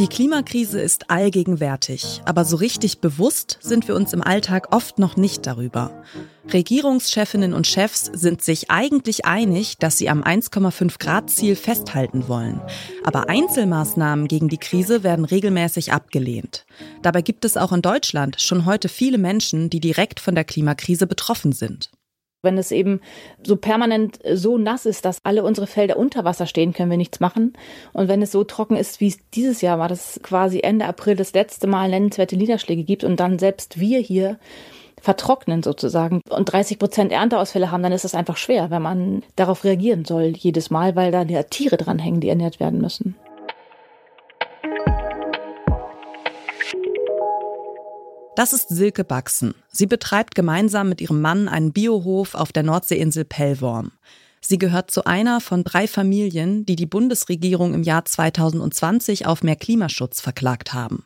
Die Klimakrise ist allgegenwärtig, aber so richtig bewusst sind wir uns im Alltag oft noch nicht darüber. Regierungschefinnen und Chefs sind sich eigentlich einig, dass sie am 1,5 Grad Ziel festhalten wollen. Aber Einzelmaßnahmen gegen die Krise werden regelmäßig abgelehnt. Dabei gibt es auch in Deutschland schon heute viele Menschen, die direkt von der Klimakrise betroffen sind. Wenn es eben so permanent so nass ist, dass alle unsere Felder unter Wasser stehen, können wir nichts machen. Und wenn es so trocken ist, wie es dieses Jahr war, dass quasi Ende April das letzte Mal nennenswerte Niederschläge gibt und dann selbst wir hier vertrocknen sozusagen und 30 Prozent Ernteausfälle haben, dann ist es einfach schwer, wenn man darauf reagieren soll jedes Mal, weil da ja Tiere dranhängen, die ernährt werden müssen. Das ist Silke Baxen. Sie betreibt gemeinsam mit ihrem Mann einen Biohof auf der Nordseeinsel Pellworm. Sie gehört zu einer von drei Familien, die die Bundesregierung im Jahr 2020 auf mehr Klimaschutz verklagt haben.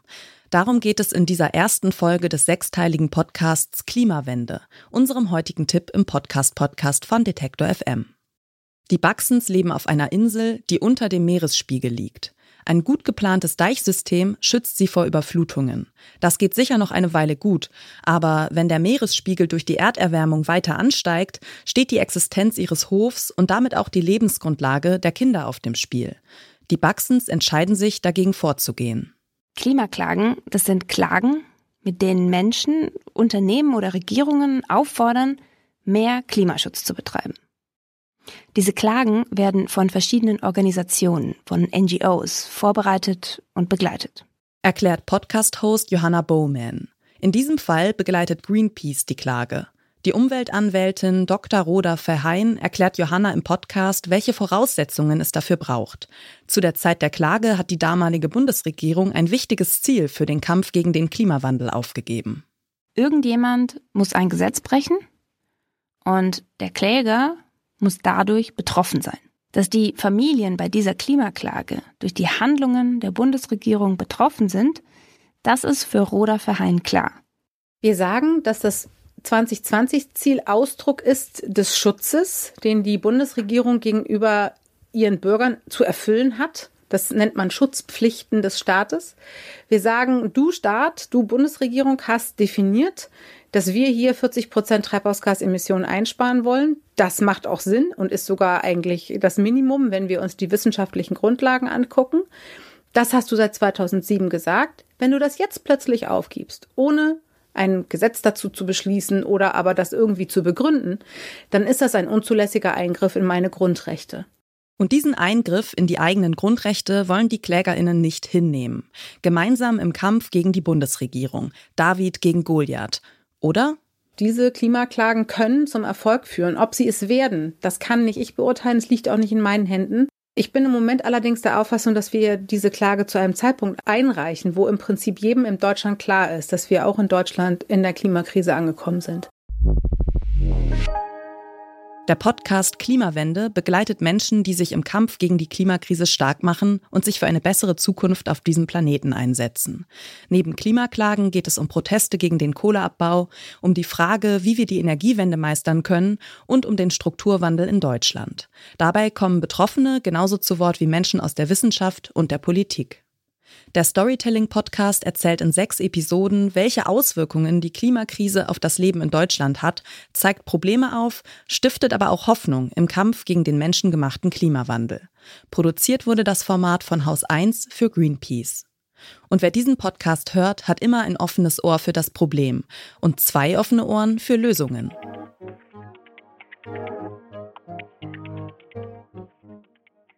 Darum geht es in dieser ersten Folge des sechsteiligen Podcasts Klimawende, unserem heutigen Tipp im Podcast-Podcast von Detektor FM. Die Baxens leben auf einer Insel, die unter dem Meeresspiegel liegt. Ein gut geplantes Deichsystem schützt sie vor Überflutungen. Das geht sicher noch eine Weile gut, aber wenn der Meeresspiegel durch die Erderwärmung weiter ansteigt, steht die Existenz ihres Hofs und damit auch die Lebensgrundlage der Kinder auf dem Spiel. Die Baxens entscheiden sich, dagegen vorzugehen. Klimaklagen, das sind Klagen, mit denen Menschen, Unternehmen oder Regierungen auffordern, mehr Klimaschutz zu betreiben. Diese Klagen werden von verschiedenen Organisationen, von NGOs vorbereitet und begleitet. Erklärt Podcast-Host Johanna Bowman. In diesem Fall begleitet Greenpeace die Klage. Die Umweltanwältin Dr. Roda Verheyen erklärt Johanna im Podcast, welche Voraussetzungen es dafür braucht. Zu der Zeit der Klage hat die damalige Bundesregierung ein wichtiges Ziel für den Kampf gegen den Klimawandel aufgegeben. Irgendjemand muss ein Gesetz brechen und der Kläger muss dadurch betroffen sein. Dass die Familien bei dieser Klimaklage durch die Handlungen der Bundesregierung betroffen sind, das ist für Roda Verheyen klar. Wir sagen, dass das 2020-Ziel Ausdruck ist des Schutzes, den die Bundesregierung gegenüber ihren Bürgern zu erfüllen hat. Das nennt man Schutzpflichten des Staates. Wir sagen, du Staat, du Bundesregierung hast definiert, dass wir hier 40 Prozent Treibhausgasemissionen einsparen wollen. Das macht auch Sinn und ist sogar eigentlich das Minimum, wenn wir uns die wissenschaftlichen Grundlagen angucken. Das hast du seit 2007 gesagt. Wenn du das jetzt plötzlich aufgibst, ohne ein Gesetz dazu zu beschließen oder aber das irgendwie zu begründen, dann ist das ein unzulässiger Eingriff in meine Grundrechte. Und diesen Eingriff in die eigenen Grundrechte wollen die Klägerinnen nicht hinnehmen. Gemeinsam im Kampf gegen die Bundesregierung. David gegen Goliath. Oder? Diese Klimaklagen können zum Erfolg führen. Ob sie es werden, das kann nicht ich beurteilen. Es liegt auch nicht in meinen Händen. Ich bin im Moment allerdings der Auffassung, dass wir diese Klage zu einem Zeitpunkt einreichen, wo im Prinzip jedem in Deutschland klar ist, dass wir auch in Deutschland in der Klimakrise angekommen sind. Der Podcast Klimawende begleitet Menschen, die sich im Kampf gegen die Klimakrise stark machen und sich für eine bessere Zukunft auf diesem Planeten einsetzen. Neben Klimaklagen geht es um Proteste gegen den Kohleabbau, um die Frage, wie wir die Energiewende meistern können und um den Strukturwandel in Deutschland. Dabei kommen Betroffene genauso zu Wort wie Menschen aus der Wissenschaft und der Politik. Der Storytelling-Podcast erzählt in sechs Episoden, welche Auswirkungen die Klimakrise auf das Leben in Deutschland hat, zeigt Probleme auf, stiftet aber auch Hoffnung im Kampf gegen den menschengemachten Klimawandel. Produziert wurde das Format von Haus 1 für Greenpeace. Und wer diesen Podcast hört, hat immer ein offenes Ohr für das Problem und zwei offene Ohren für Lösungen.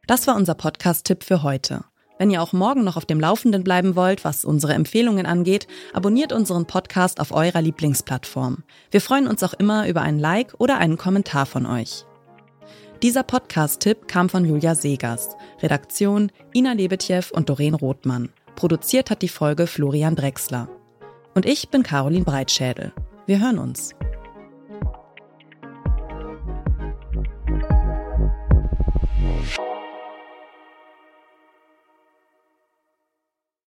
Das war unser Podcast-Tipp für heute. Wenn ihr auch morgen noch auf dem Laufenden bleiben wollt, was unsere Empfehlungen angeht, abonniert unseren Podcast auf eurer Lieblingsplattform. Wir freuen uns auch immer über ein Like oder einen Kommentar von euch. Dieser Podcast-Tipp kam von Julia Segers, Redaktion Ina Lebetjew und Doreen Rothmann. Produziert hat die Folge Florian Drexler. Und ich bin Caroline Breitschädel. Wir hören uns.